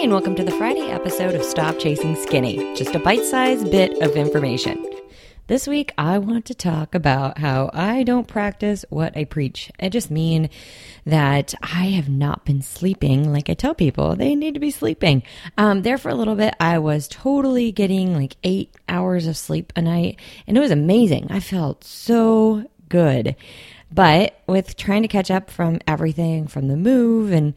and welcome to the Friday episode of Stop Chasing Skinny, just a bite sized bit of information. This week, I want to talk about how I don't practice what I preach. I just mean that I have not been sleeping like I tell people they need to be sleeping. Um, there for a little bit, I was totally getting like eight hours of sleep a night, and it was amazing. I felt so good. But with trying to catch up from everything from the move and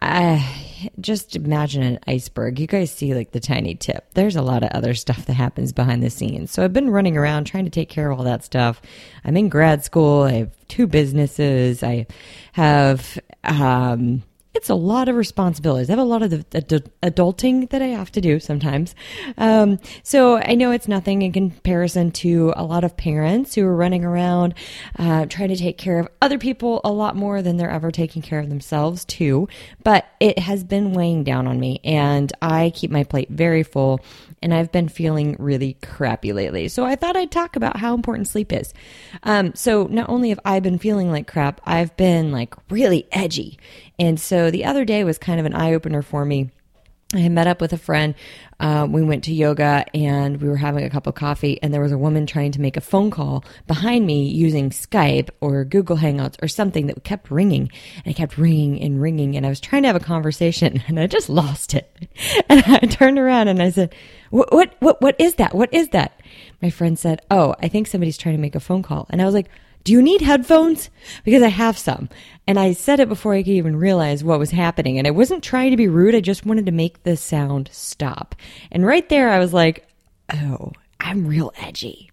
I just imagine an iceberg. You guys see like the tiny tip. There's a lot of other stuff that happens behind the scenes. So I've been running around trying to take care of all that stuff. I'm in grad school. I have two businesses. I have um, it's a lot of responsibilities. I have a lot of the, adulting that I have to do sometimes. Um, so I know it's nothing in comparison to a lot of parents who are running around uh, trying to take care of other people a lot more than they're ever taking care of themselves, too. But it has been weighing down on me, and I keep my plate very full and I've been feeling really crappy lately. So I thought I'd talk about how important sleep is. Um, so not only have I been feeling like crap, I've been like really edgy. And so the other day was kind of an eye opener for me. I had met up with a friend. Uh, we went to yoga and we were having a cup of coffee, and there was a woman trying to make a phone call behind me using Skype or Google Hangouts or something that kept ringing. And it kept ringing and ringing. And I was trying to have a conversation and I just lost it. And I turned around and I said, what, what, what, what is that? What is that? My friend said, Oh, I think somebody's trying to make a phone call. And I was like, do you need headphones? Because I have some. And I said it before I could even realize what was happening. And I wasn't trying to be rude. I just wanted to make the sound stop. And right there, I was like, oh, I'm real edgy.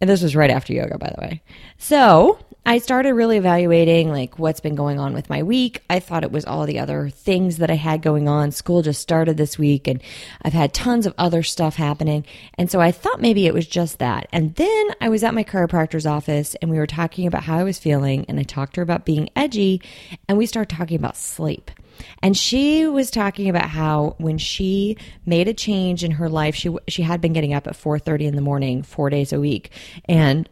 And this was right after yoga, by the way. So I started really evaluating like what's been going on with my week. I thought it was all the other things that I had going on. School just started this week and I've had tons of other stuff happening. And so I thought maybe it was just that. And then I was at my chiropractor's office and we were talking about how I was feeling and I talked to her about being edgy and we started talking about sleep. And she was talking about how when she made a change in her life, she she had been getting up at 4:30 in the morning 4 days a week and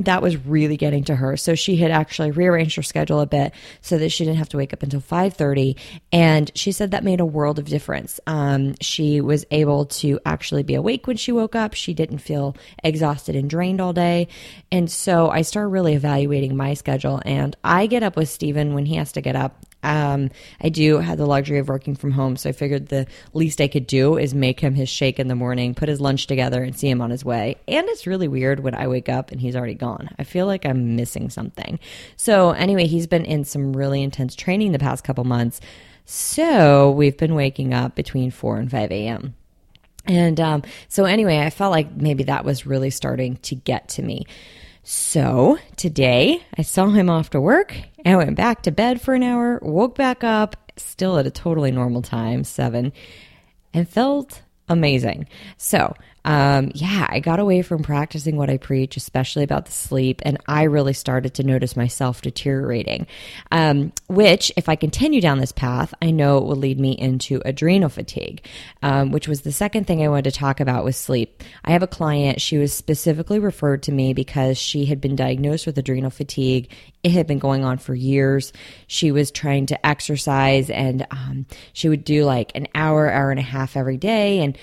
that was really getting to her. So she had actually rearranged her schedule a bit so that she didn't have to wake up until 5:30 and she said that made a world of difference. Um, she was able to actually be awake when she woke up. She didn't feel exhausted and drained all day. And so I started really evaluating my schedule and I get up with Steven when he has to get up um, I do have the luxury of working from home, so I figured the least I could do is make him his shake in the morning, put his lunch together, and see him on his way. And it's really weird when I wake up and he's already gone. I feel like I'm missing something. So, anyway, he's been in some really intense training the past couple months. So, we've been waking up between 4 and 5 a.m. And um, so, anyway, I felt like maybe that was really starting to get to me. So today I saw him off to work and went back to bed for an hour, woke back up, still at a totally normal time, seven, and felt amazing. So um, yeah, I got away from practicing what I preach, especially about the sleep, and I really started to notice myself deteriorating. Um, which, if I continue down this path, I know it will lead me into adrenal fatigue, um, which was the second thing I wanted to talk about with sleep. I have a client, she was specifically referred to me because she had been diagnosed with adrenal fatigue. It had been going on for years. She was trying to exercise, and um, she would do like an hour, hour and a half every day, and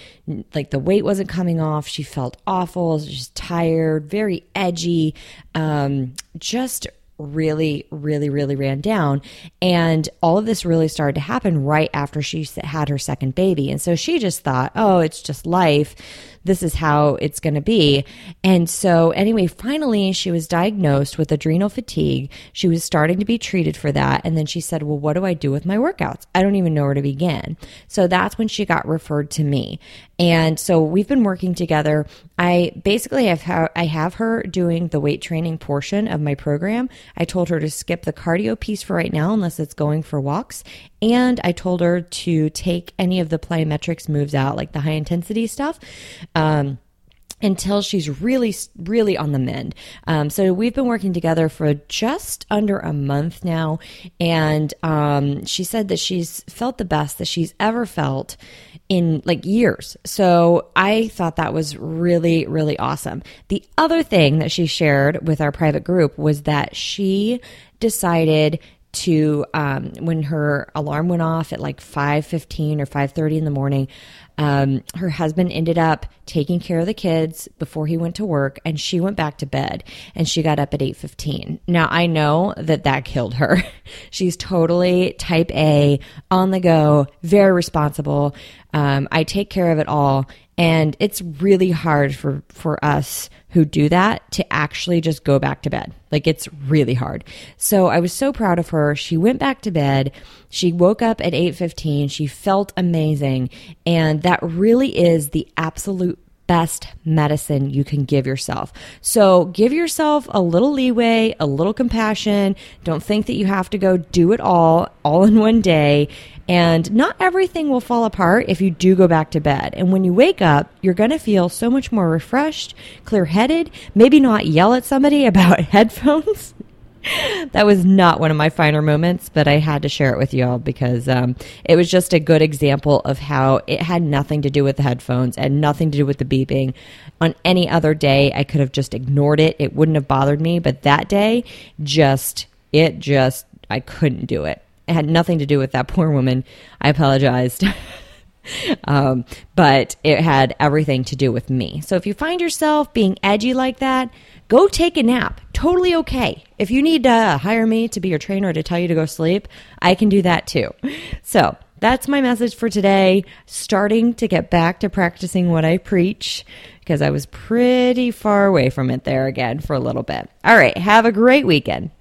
like the weight wasn't coming coming off. She felt awful, just tired, very edgy, um, just really, really, really ran down. And all of this really started to happen right after she had her second baby. And so she just thought, oh, it's just life this is how it's going to be. And so, anyway, finally, she was diagnosed with adrenal fatigue. She was starting to be treated for that. And then she said, Well, what do I do with my workouts? I don't even know where to begin. So that's when she got referred to me. And so we've been working together. I basically have ha- I have her doing the weight training portion of my program. I told her to skip the cardio piece for right now unless it's going for walks and I told her to take any of the plyometrics moves out, like the high intensity stuff. Um, until she's really, really on the mend. Um, so we've been working together for just under a month now, and um, she said that she's felt the best that she's ever felt in like years. So I thought that was really, really awesome. The other thing that she shared with our private group was that she decided to um, when her alarm went off at like 5.15 or 5.30 in the morning um, her husband ended up taking care of the kids before he went to work and she went back to bed and she got up at 8.15 now i know that that killed her she's totally type a on the go very responsible um, i take care of it all and it's really hard for, for us who do that to actually just go back to bed. Like it's really hard. So I was so proud of her. She went back to bed. She woke up at 8:15. She felt amazing, and that really is the absolute best medicine you can give yourself. So give yourself a little leeway, a little compassion. Don't think that you have to go do it all, all in one day. And not everything will fall apart if you do go back to bed. And when you wake up, you're going to feel so much more refreshed, clear headed, maybe not yell at somebody about headphones that was not one of my finer moments, but I had to share it with you all because um, it was just a good example of how it had nothing to do with the headphones and nothing to do with the beeping. On any other day, I could have just ignored it. It wouldn't have bothered me. But that day, just, it just, I couldn't do it. It had nothing to do with that poor woman. I apologized. um, but it had everything to do with me. So if you find yourself being edgy like that, go take a nap. Totally okay. If you need to hire me to be your trainer to tell you to go sleep, I can do that too. So that's my message for today. Starting to get back to practicing what I preach because I was pretty far away from it there again for a little bit. All right. Have a great weekend.